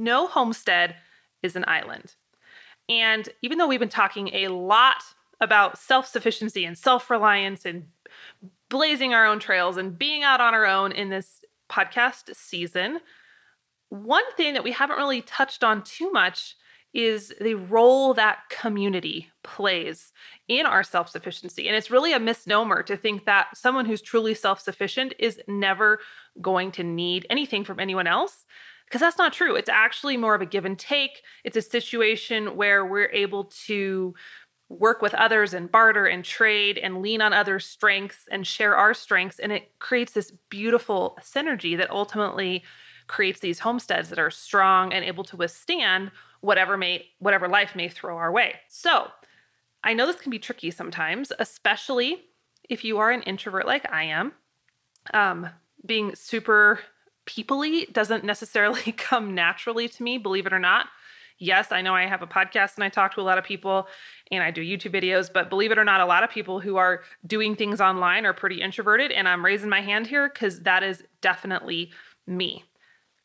no homestead is an island. And even though we've been talking a lot about self sufficiency and self reliance and blazing our own trails and being out on our own in this podcast season, one thing that we haven't really touched on too much is the role that community plays in our self sufficiency. And it's really a misnomer to think that someone who's truly self sufficient is never going to need anything from anyone else, because that's not true. It's actually more of a give and take. It's a situation where we're able to work with others and barter and trade and lean on others' strengths and share our strengths. And it creates this beautiful synergy that ultimately creates these homesteads that are strong and able to withstand whatever may whatever life may throw our way. So, I know this can be tricky sometimes, especially if you are an introvert like I am. Um, being super peoply doesn't necessarily come naturally to me, believe it or not. Yes, I know I have a podcast and I talk to a lot of people and I do YouTube videos, but believe it or not, a lot of people who are doing things online are pretty introverted. And I'm raising my hand here because that is definitely me.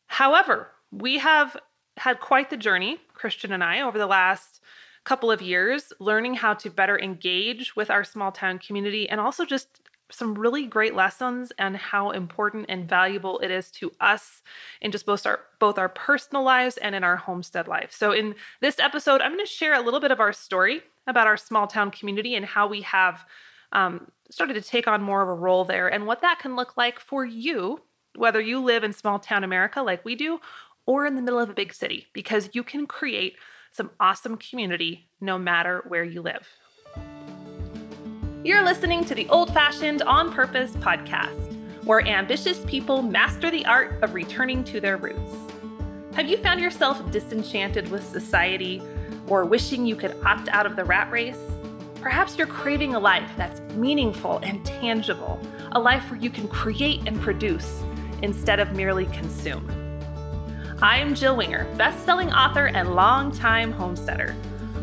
However, we have had quite the journey, Christian and I, over the last couple of years, learning how to better engage with our small town community and also just some really great lessons and how important and valuable it is to us in just both our both our personal lives and in our homestead life. So in this episode, I'm going to share a little bit of our story about our small town community and how we have um, started to take on more of a role there and what that can look like for you whether you live in small town America like we do or in the middle of a big city, because you can create some awesome community no matter where you live. You're listening to the Old Fashioned On Purpose podcast, where ambitious people master the art of returning to their roots. Have you found yourself disenchanted with society or wishing you could opt out of the rat race? Perhaps you're craving a life that's meaningful and tangible, a life where you can create and produce instead of merely consume. I am Jill Winger, best-selling author and longtime homesteader.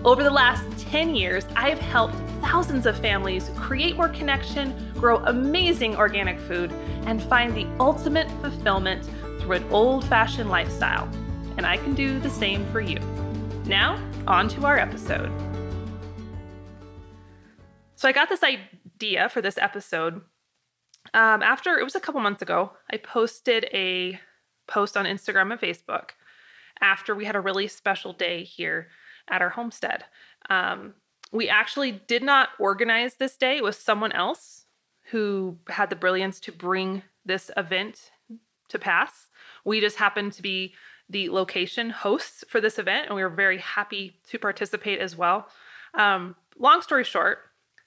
Over the last 10 years, I have helped thousands of families create more connection, grow amazing organic food, and find the ultimate fulfillment through an old-fashioned lifestyle. And I can do the same for you. Now, on to our episode. So I got this idea for this episode um, after it was a couple months ago, I posted a post on Instagram and Facebook after we had a really special day here at our homestead. Um, we actually did not organize this day, it was someone else who had the brilliance to bring this event to pass. We just happened to be the location hosts for this event, and we were very happy to participate as well. Um, long story short,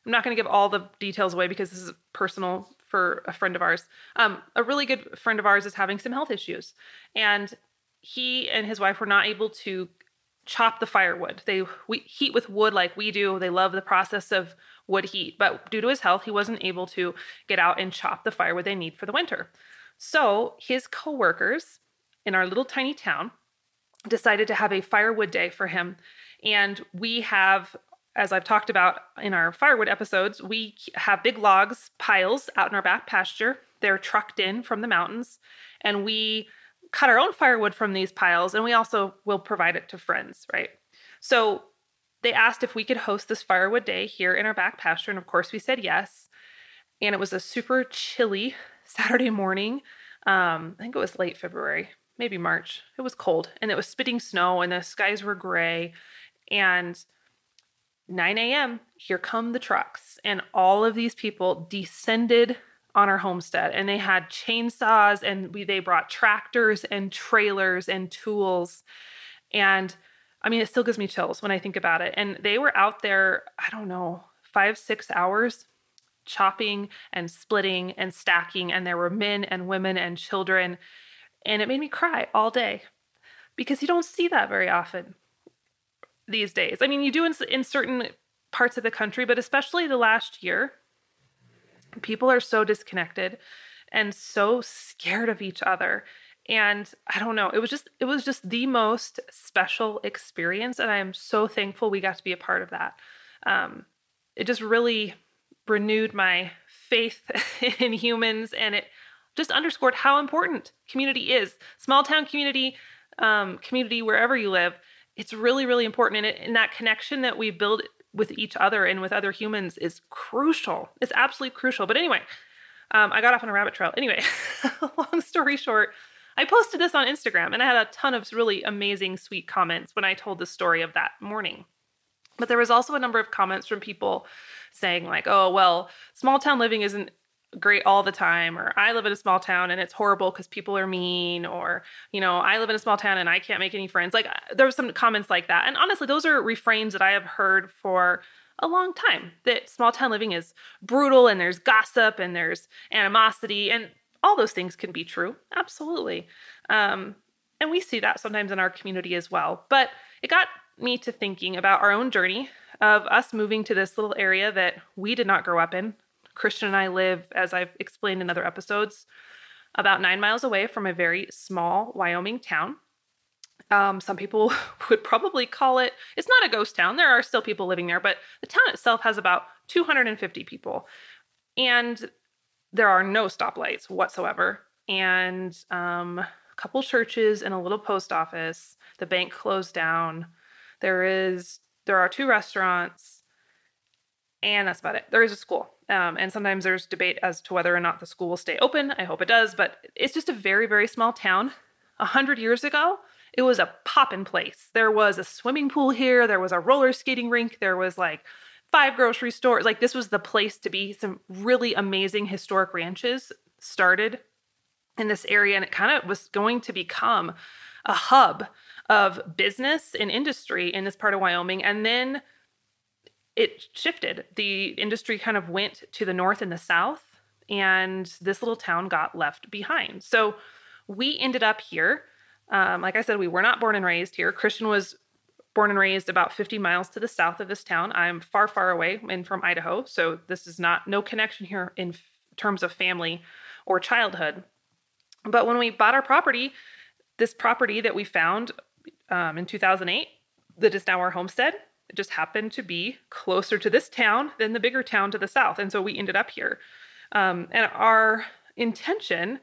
I'm not going to give all the details away because this is personal for a friend of ours. Um, a really good friend of ours is having some health issues, and he and his wife were not able to chop the firewood. They heat with wood like we do. They love the process of wood heat, but due to his health, he wasn't able to get out and chop the firewood they need for the winter. So his coworkers in our little tiny town decided to have a firewood day for him. And we have as I've talked about in our firewood episodes, we have big logs piles out in our back pasture. They're trucked in from the mountains, and we cut our own firewood from these piles, and we also will provide it to friends, right? So they asked if we could host this firewood day here in our back pasture, and of course we said yes. And it was a super chilly Saturday morning. Um, I think it was late February, maybe March. It was cold, and it was spitting snow, and the skies were gray, and 9 a.m., here come the trucks. And all of these people descended on our homestead and they had chainsaws and we, they brought tractors and trailers and tools. And I mean, it still gives me chills when I think about it. And they were out there, I don't know, five, six hours chopping and splitting and stacking. And there were men and women and children. And it made me cry all day because you don't see that very often these days. I mean, you do in, in certain parts of the country, but especially the last year, people are so disconnected and so scared of each other and i don't know it was just it was just the most special experience and i am so thankful we got to be a part of that um, it just really renewed my faith in humans and it just underscored how important community is small town community um, community, wherever you live, it's really, really important. And, it, and that connection that we build with each other and with other humans is crucial. It's absolutely crucial. But anyway, um, I got off on a rabbit trail. Anyway, long story short, I posted this on Instagram and I had a ton of really amazing, sweet comments when I told the story of that morning. But there was also a number of comments from people saying, like, oh, well, small town living isn't great all the time or i live in a small town and it's horrible because people are mean or you know i live in a small town and i can't make any friends. Like there were some comments like that. And honestly those are refrains that i have heard for a long time that small town living is brutal and there's gossip and there's animosity and all those things can be true absolutely. Um, and we see that sometimes in our community as well. But it got me to thinking about our own journey of us moving to this little area that we did not grow up in Christian and I live, as I've explained in other episodes, about nine miles away from a very small Wyoming town. Um, some people would probably call it, it's not a ghost town. There are still people living there, but the town itself has about 250 people. And there are no stoplights whatsoever. And um, a couple churches and a little post office. The bank closed down. There is, there are two restaurants. And that's about it. There is a school. Um, and sometimes there's debate as to whether or not the school will stay open. I hope it does, but it's just a very, very small town. A hundred years ago, it was a poppin' place. There was a swimming pool here, there was a roller skating rink, there was like five grocery stores. Like this was the place to be. Some really amazing historic ranches started in this area, and it kind of was going to become a hub of business and industry in this part of Wyoming. And then it shifted. The industry kind of went to the north and the south, and this little town got left behind. So we ended up here. Um, like I said, we were not born and raised here. Christian was born and raised about 50 miles to the south of this town. I'm far, far away and from Idaho. So this is not no connection here in f- terms of family or childhood. But when we bought our property, this property that we found um, in 2008, that is now our homestead, just happened to be closer to this town than the bigger town to the south. And so we ended up here. Um, and our intention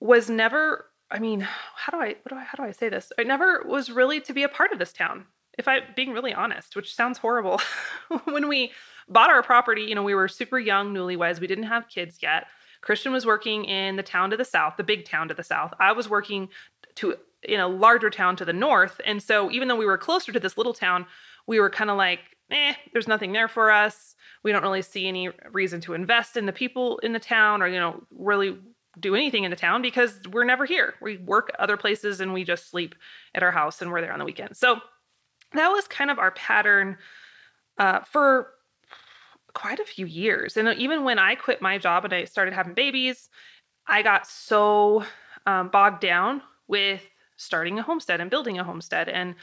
was never, I mean, how do I, what do I, how do I say this? It never was really to be a part of this town. If I being really honest, which sounds horrible, when we bought our property, you know, we were super young, newlyweds. We didn't have kids yet. Christian was working in the town to the south, the big town to the south. I was working to in a larger town to the north. And so even though we were closer to this little town, we were kind of like, eh, there's nothing there for us. We don't really see any reason to invest in the people in the town or, you know, really do anything in the town because we're never here. We work other places and we just sleep at our house and we're there on the weekend. So that was kind of our pattern uh, for quite a few years. And even when I quit my job and I started having babies, I got so um, bogged down with starting a homestead and building a homestead and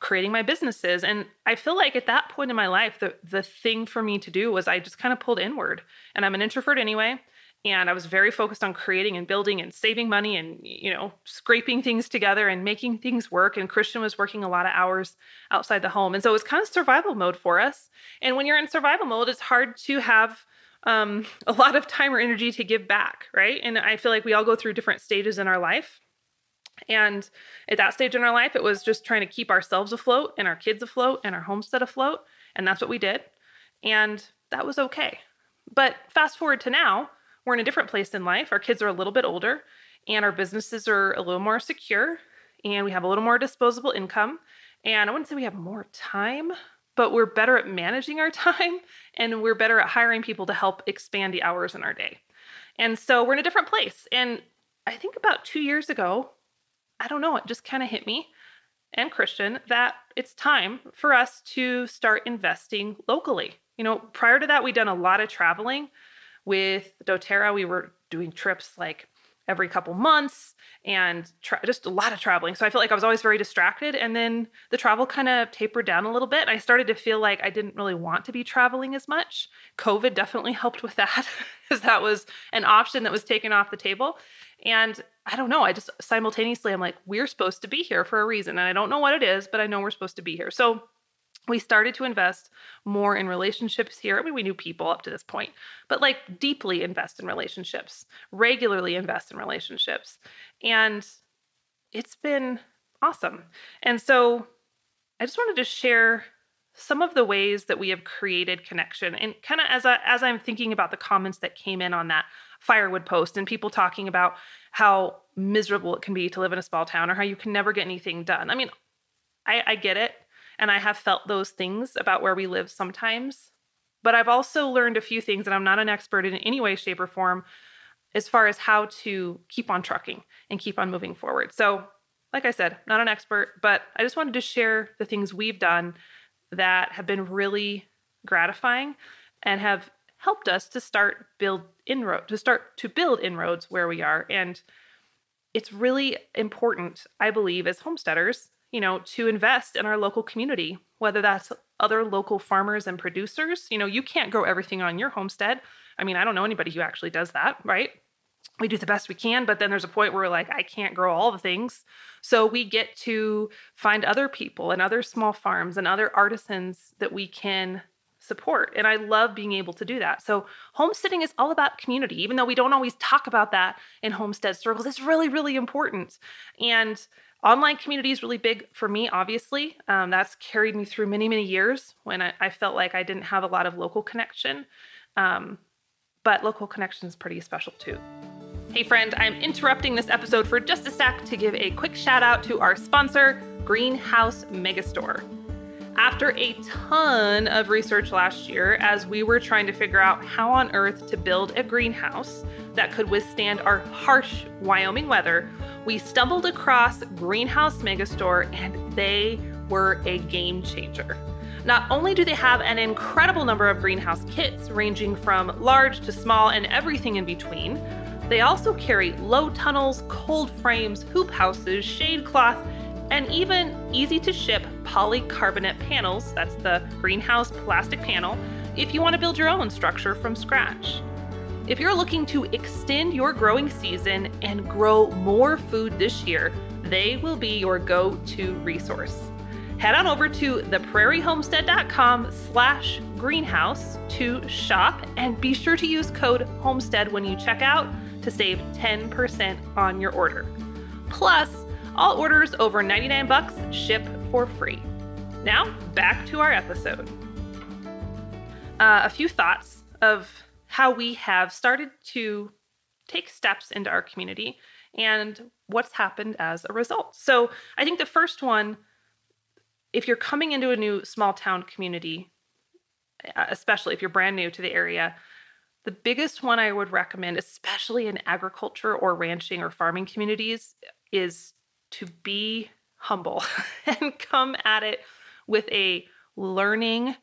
creating my businesses. And I feel like at that point in my life, the the thing for me to do was I just kind of pulled inward. And I'm an introvert anyway. And I was very focused on creating and building and saving money and, you know, scraping things together and making things work. And Christian was working a lot of hours outside the home. And so it was kind of survival mode for us. And when you're in survival mode, it's hard to have um, a lot of time or energy to give back, right? And I feel like we all go through different stages in our life. And at that stage in our life, it was just trying to keep ourselves afloat and our kids afloat and our homestead afloat. And that's what we did. And that was okay. But fast forward to now, we're in a different place in life. Our kids are a little bit older and our businesses are a little more secure and we have a little more disposable income. And I wouldn't say we have more time, but we're better at managing our time and we're better at hiring people to help expand the hours in our day. And so we're in a different place. And I think about two years ago, I don't know, it just kind of hit me and Christian that it's time for us to start investing locally. You know, prior to that, we'd done a lot of traveling with doTERRA. We were doing trips like every couple months and tra- just a lot of traveling. So I felt like I was always very distracted. And then the travel kind of tapered down a little bit. I started to feel like I didn't really want to be traveling as much. COVID definitely helped with that, because that was an option that was taken off the table. And I don't know. I just simultaneously, I'm like, we're supposed to be here for a reason. And I don't know what it is, but I know we're supposed to be here. So we started to invest more in relationships here. I mean, we knew people up to this point, but like deeply invest in relationships, regularly invest in relationships. And it's been awesome. And so I just wanted to share some of the ways that we have created connection and kind of as I, as I'm thinking about the comments that came in on that firewood post and people talking about how miserable it can be to live in a small town or how you can never get anything done. I mean, I, I get it. And I have felt those things about where we live sometimes. But I've also learned a few things, and I'm not an expert in any way, shape, or form as far as how to keep on trucking and keep on moving forward. So, like I said, not an expert, but I just wanted to share the things we've done that have been really gratifying and have helped us to start build inroad to start to build inroads where we are. And it's really important i believe as homesteaders you know to invest in our local community whether that's other local farmers and producers. You know you can't grow everything on your homestead. I mean i don't know anybody who actually does that right? We do the best we can but then there's a point where like i can't grow all the things. So we get to find other people and other small farms and other artisans that we can support. And I love being able to do that. So, homesteading is all about community, even though we don't always talk about that in homestead circles. It's really, really important. And online community is really big for me, obviously. Um, that's carried me through many, many years when I, I, felt like I didn't have a lot of local connection. Um, but local connection is pretty special too. Hey, friend, I'm interrupting this episode for just a sec to give a quick shout out to our sponsor, Greenhouse Megastore. After a ton of research last year, as we were trying to figure out how on earth to build a greenhouse that could withstand our harsh Wyoming weather, we stumbled across Greenhouse Megastore and they were a game changer. Not only do they have an incredible number of greenhouse kits, ranging from large to small and everything in between, they also carry low tunnels, cold frames, hoop houses, shade cloth, and even easy to ship polycarbonate panels that's the greenhouse plastic panel if you want to build your own structure from scratch. If you're looking to extend your growing season and grow more food this year, they will be your go-to resource. Head on over to theprairiehomestead.com slash greenhouse to shop and be sure to use code homestead when you check out to save 10% on your order. Plus, all orders over 99 bucks ship for free. Now, back to our episode. Uh, a few thoughts of how we have started to take steps into our community and what's happened as a result. So, I think the first one if you're coming into a new small town community, uh, especially if you're brand new to the area, the biggest one I would recommend, especially in agriculture or ranching or farming communities, is to be humble and come at it with a learning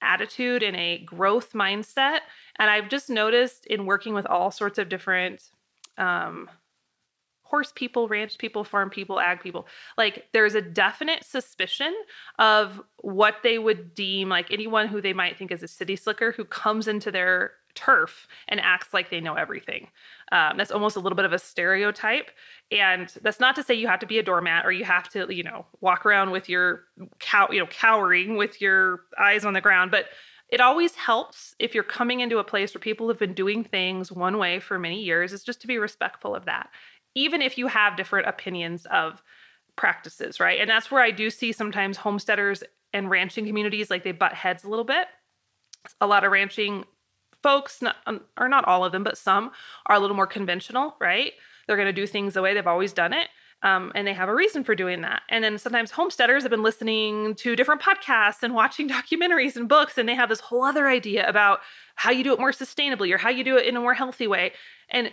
attitude and a growth mindset. And I've just noticed in working with all sorts of different um, horse people, ranch people, farm people, ag people, like there's a definite suspicion of what they would deem like anyone who they might think is a city slicker who comes into their turf and acts like they know everything. Um, that's almost a little bit of a stereotype. And that's not to say you have to be a doormat or you have to, you know, walk around with your cow, you know, cowering with your eyes on the ground. But it always helps if you're coming into a place where people have been doing things one way for many years, is just to be respectful of that, even if you have different opinions of practices, right? And that's where I do see sometimes homesteaders and ranching communities like they butt heads a little bit. A lot of ranching folks, not, um, or not all of them, but some are a little more conventional, right? They're going to do things the way they've always done it. Um, and they have a reason for doing that. And then sometimes homesteaders have been listening to different podcasts and watching documentaries and books, and they have this whole other idea about how you do it more sustainably or how you do it in a more healthy way. And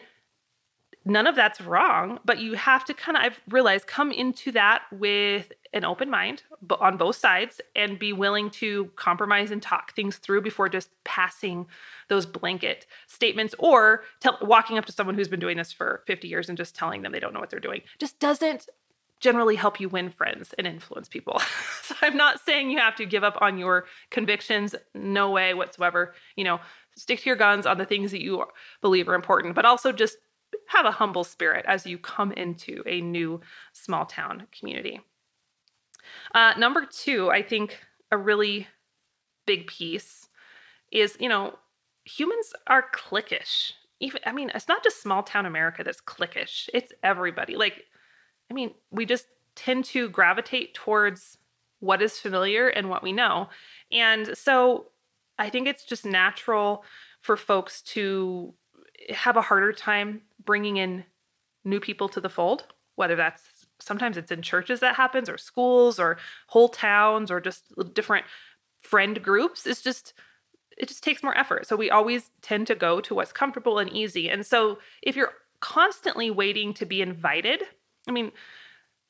none of that's wrong, but you have to kind of, I've realized, come into that with an open mind on both sides and be willing to compromise and talk things through before just passing those blanket statements or tell, walking up to someone who's been doing this for 50 years and just telling them they don't know what they're doing. Just doesn't generally help you win friends and influence people. so I'm not saying you have to give up on your convictions, no way whatsoever. You know, stick to your guns on the things that you believe are important, but also just have a humble spirit as you come into a new small town community. Uh, number two, I think a really big piece is, you know, humans are cliquish. Even I mean, it's not just small town America that's cliquish. It's everybody. Like I mean, we just tend to gravitate towards what is familiar and what we know. And so I think it's just natural for folks to have a harder time bringing in new people to the fold, whether that's sometimes it's in churches that happens or schools or whole towns or just different friend groups. It's just it just takes more effort. So we always tend to go to what's comfortable and easy. And so if you're constantly waiting to be invited, I mean,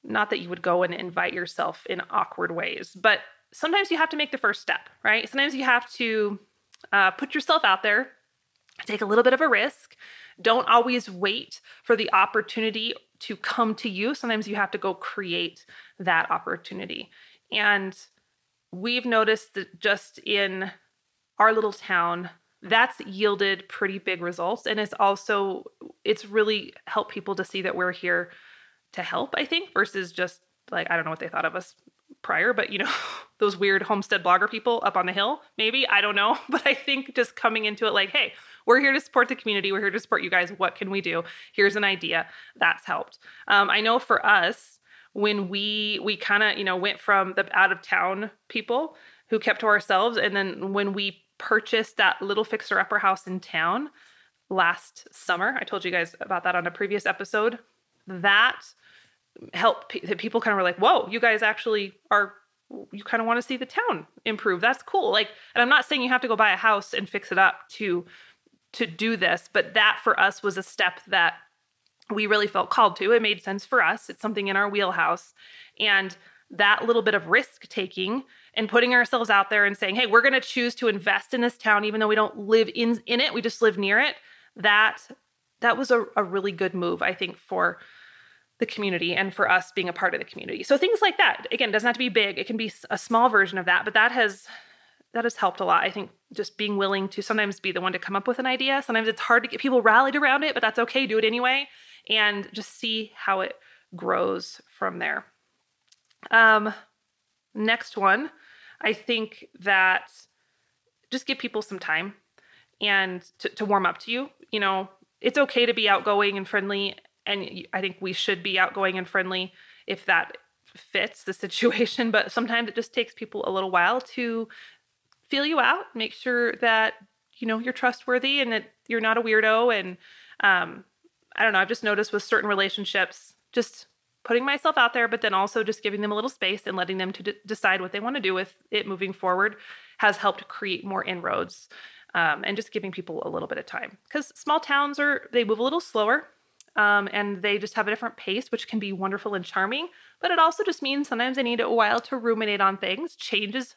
not that you would go and invite yourself in awkward ways, but sometimes you have to make the first step, right? Sometimes you have to uh, put yourself out there, take a little bit of a risk. Don't always wait for the opportunity to come to you. Sometimes you have to go create that opportunity. And we've noticed that just in our little town, that's yielded pretty big results and it's also it's really helped people to see that we're here to help i think versus just like i don't know what they thought of us prior but you know those weird homestead blogger people up on the hill maybe i don't know but i think just coming into it like hey we're here to support the community we're here to support you guys what can we do here's an idea that's helped um, i know for us when we we kind of you know went from the out of town people who kept to ourselves and then when we purchased that little fixer upper house in town last summer. I told you guys about that on a previous episode. That helped people kind of were like, "Whoa, you guys actually are you kind of want to see the town improve. That's cool." Like, and I'm not saying you have to go buy a house and fix it up to to do this, but that for us was a step that we really felt called to. It made sense for us. It's something in our wheelhouse. And that little bit of risk taking and putting ourselves out there and saying, hey, we're going to choose to invest in this town, even though we don't live in, in it, we just live near it. That that was a, a really good move, I think, for the community and for us being a part of the community. So things like that, again, it doesn't have to be big. It can be a small version of that, but that has that has helped a lot. I think just being willing to sometimes be the one to come up with an idea. Sometimes it's hard to get people rallied around it, but that's okay. Do it anyway and just see how it grows from there. Um, next one, I think that just give people some time and to, to warm up to you. You know, it's okay to be outgoing and friendly, and I think we should be outgoing and friendly if that fits the situation. But sometimes it just takes people a little while to feel you out, make sure that you know you're trustworthy and that you're not a weirdo. And um, I don't know, I've just noticed with certain relationships, just putting myself out there, but then also just giving them a little space and letting them to d- decide what they want to do with it moving forward has helped create more inroads um, and just giving people a little bit of time because small towns are they move a little slower um, and they just have a different pace which can be wonderful and charming but it also just means sometimes they need a while to ruminate on things. Change is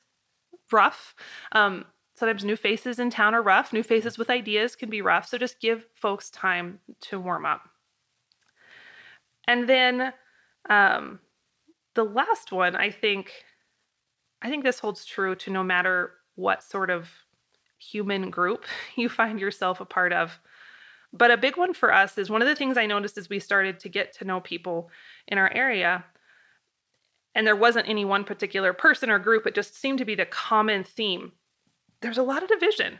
rough. Um, sometimes new faces in town are rough. New faces with ideas can be rough so just give folks time to warm up. And then um, the last one, I think, I think this holds true to no matter what sort of human group you find yourself a part of. But a big one for us is one of the things I noticed as we started to get to know people in our area. And there wasn't any one particular person or group, it just seemed to be the common theme. There's a lot of division,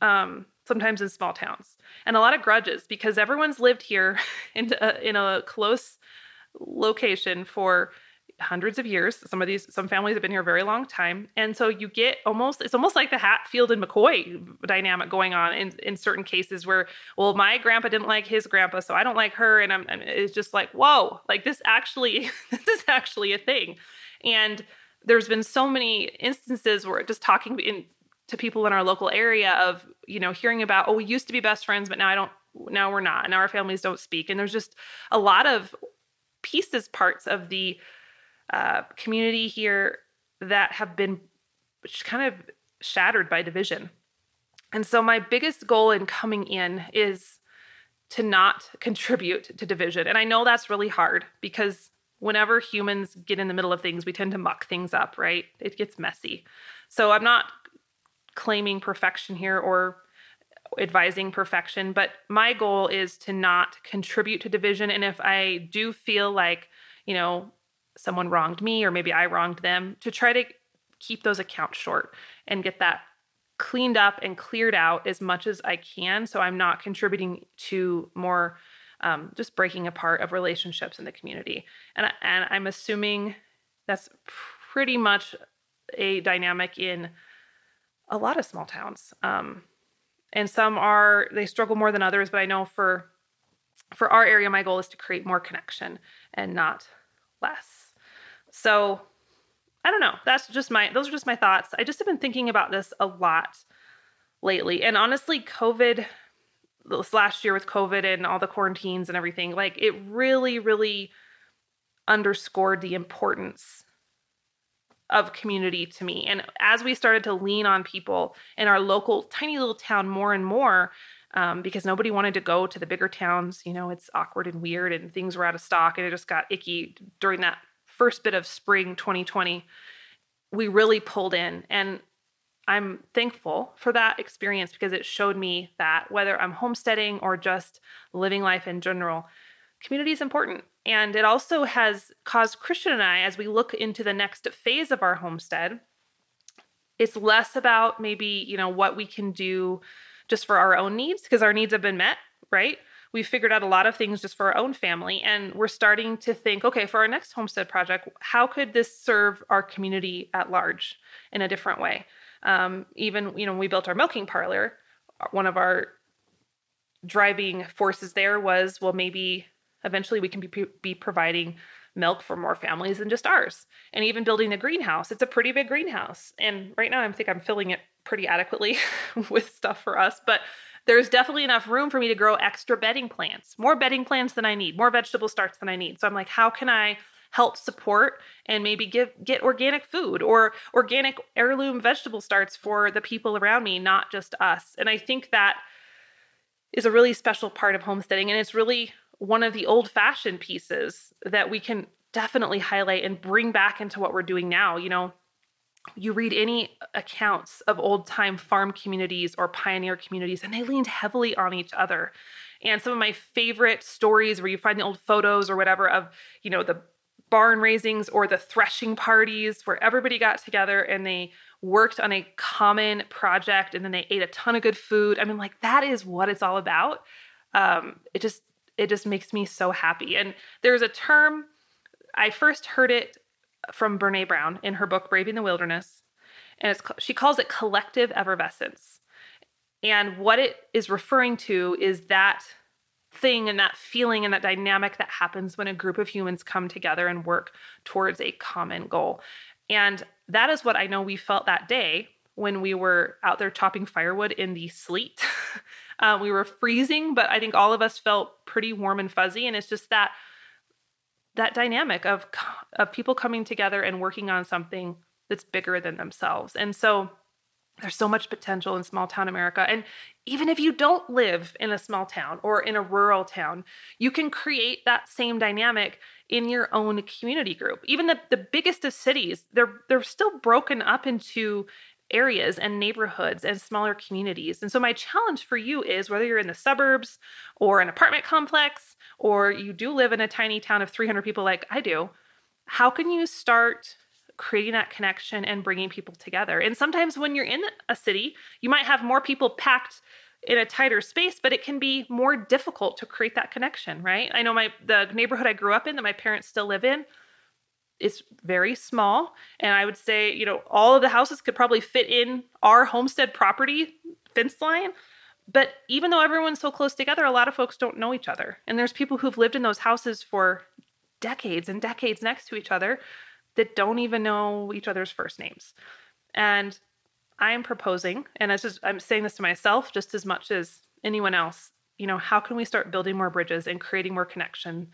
um, sometimes in small towns, and a lot of grudges because everyone's lived here in a, in a close location for hundreds of years. Some of these, some families have been here a very long time. And so you get almost, it's almost like the Hatfield and McCoy dynamic going on in, in certain cases where, well, my grandpa didn't like his grandpa, so I don't like her. And I'm, it's just like, whoa, like this actually, this is actually a thing. And there's been so many instances where just talking in, to people in our local area of, you know, hearing about, oh, we used to be best friends, but now I don't, now we're not. And now our families don't speak. And there's just a lot of pieces, parts of the uh, community here that have been kind of shattered by division. And so, my biggest goal in coming in is to not contribute to division. And I know that's really hard because whenever humans get in the middle of things, we tend to muck things up, right? It gets messy. So, I'm not claiming perfection here or advising perfection, but my goal is to not contribute to division. And if I do feel like, you know, someone wronged me or maybe I wronged them, to try to keep those accounts short and get that cleaned up and cleared out as much as I can. So I'm not contributing to more um, just breaking apart of relationships in the community. And, and I'm assuming that's pretty much a dynamic in a lot of small towns. Um, and some are they struggle more than others, but I know for for our area, my goal is to create more connection and not less. So I don't know. That's just my those are just my thoughts. I just have been thinking about this a lot lately. And honestly, COVID this last year with COVID and all the quarantines and everything, like it really, really underscored the importance of community to me. And as we started to lean on people in our local tiny little town more and more, um, because nobody wanted to go to the bigger towns, you know, it's awkward and weird and things were out of stock and it just got icky during that first bit of spring 2020. We really pulled in. And I'm thankful for that experience because it showed me that whether I'm homesteading or just living life in general, community is important. And it also has caused Christian and I, as we look into the next phase of our homestead, it's less about maybe, you know, what we can do just for our own needs, because our needs have been met, right? We've figured out a lot of things just for our own family. And we're starting to think, okay, for our next homestead project, how could this serve our community at large in a different way? Um, even, you know, we built our milking parlor, one of our driving forces there was, well, maybe eventually we can be, be providing milk for more families than just ours. And even building a greenhouse, it's a pretty big greenhouse. And right now I think I'm filling it pretty adequately with stuff for us, but there's definitely enough room for me to grow extra bedding plants, more bedding plants than I need, more vegetable starts than I need. So I'm like, how can I help support and maybe give get organic food or organic heirloom vegetable starts for the people around me, not just us. And I think that is a really special part of homesteading and it's really one of the old fashioned pieces that we can definitely highlight and bring back into what we're doing now. You know, you read any accounts of old time farm communities or pioneer communities, and they leaned heavily on each other. And some of my favorite stories where you find the old photos or whatever of, you know, the barn raisings or the threshing parties where everybody got together and they worked on a common project and then they ate a ton of good food. I mean, like that is what it's all about. Um, it just it just makes me so happy. And there's a term, I first heard it from Brene Brown in her book, Braving the Wilderness. And it's, she calls it collective effervescence. And what it is referring to is that thing and that feeling and that dynamic that happens when a group of humans come together and work towards a common goal. And that is what I know we felt that day when we were out there chopping firewood in the sleet Uh, we were freezing, but I think all of us felt pretty warm and fuzzy. And it's just that that dynamic of of people coming together and working on something that's bigger than themselves. And so there's so much potential in small town America. And even if you don't live in a small town or in a rural town, you can create that same dynamic in your own community group. Even the, the biggest of cities, they're they're still broken up into areas and neighborhoods and smaller communities. And so, my challenge for you is whether you're in the suburbs or an apartment complex, or you do live in a tiny town of 300 people like I do, how can you start creating that connection and bringing people together? And sometimes when you're in a city, you might have more people packed in a tighter space but it can be more difficult to create that connection right i know my the neighborhood i grew up in that my parents still live in is very small and i would say you know all of the houses could probably fit in our homestead property fence line. But even though everyone's so close together a lot of folks don't know each other. And there's people who've lived in those houses for decades and decades next to each other that don't even know each other's first names. And i am proposing and i'm saying this to myself just as much as anyone else you know how can we start building more bridges and creating more connection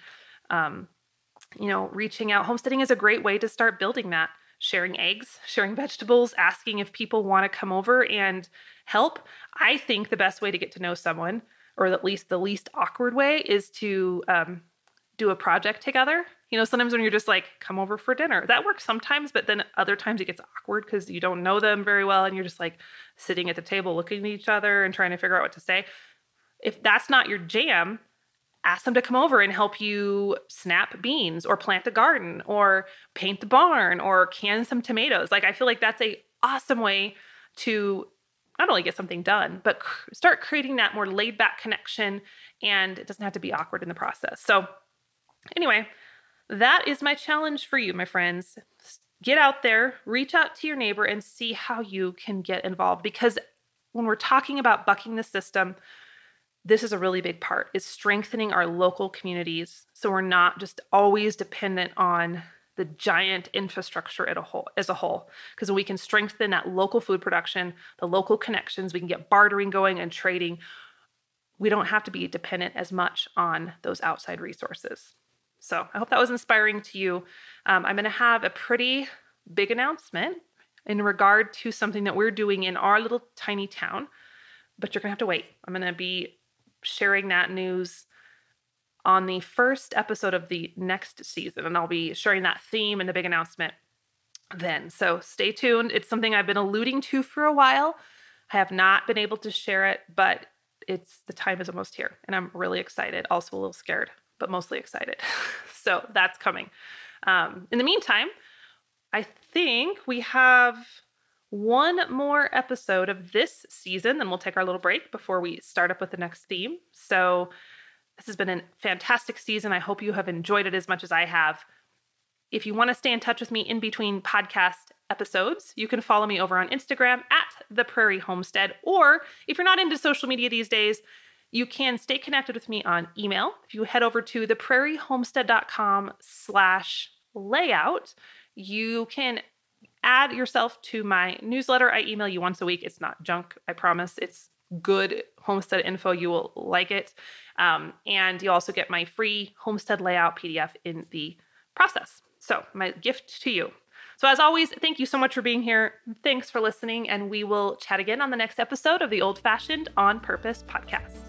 um, you know, reaching out. Homesteading is a great way to start building that. Sharing eggs, sharing vegetables, asking if people want to come over and help. I think the best way to get to know someone, or at least the least awkward way, is to um, do a project together. You know, sometimes when you're just like, come over for dinner, that works sometimes, but then other times it gets awkward because you don't know them very well and you're just like sitting at the table looking at each other and trying to figure out what to say. If that's not your jam, ask them to come over and help you snap beans or plant the garden or paint the barn or can some tomatoes. Like I feel like that's a awesome way to not only get something done, but cr- start creating that more laid back connection and it doesn't have to be awkward in the process. So, anyway, that is my challenge for you, my friends. Get out there, reach out to your neighbor, and see how you can get involved. Because when we're talking about bucking the system, this is a really big part is strengthening our local communities. So we're not just always dependent on the giant infrastructure as a whole as a whole. Because we can strengthen that local food production the local connections. We can get bartering going and trading. We don't have to be dependent as much on those outside resources. So i hope that was inspiring to you. Um, i'm going to have a pretty big announcement in regard to something that we're doing in our little tiny town but you're going to have to wait. I'm going to be sharing that news on the first episode of the next season. And I'll be sharing that theme and the big announcement then. So stay tuned. It's something I've been alluding to for a while. I have not been able to share it, but it's the time is almost here. And I'm really excited, also a little scared, but mostly excited. so that's coming. Um, in the meantime, I think we have one more episode of this season, then we'll take our little break before we start up with the next theme. So this has been a fantastic season. I hope you have enjoyed it as much as I have. If you want to stay in touch with me in between podcast episodes, you can follow me over on Instagram at the Prairie Homestead. Or if you're not into social media these days, you can stay connected with me on email. If you head over to theprairiehomestead.com slash layout, you can add yourself to my newsletter. I email you once a week. It's not junk, I promise. It's good homestead info. You will like it. Um, and you also get my free homestead layout PDF in the process. So, my gift to you. So, as always, thank you so much for being here. Thanks for listening, and we will chat again on the next episode of the Old Fashioned on Purpose podcast.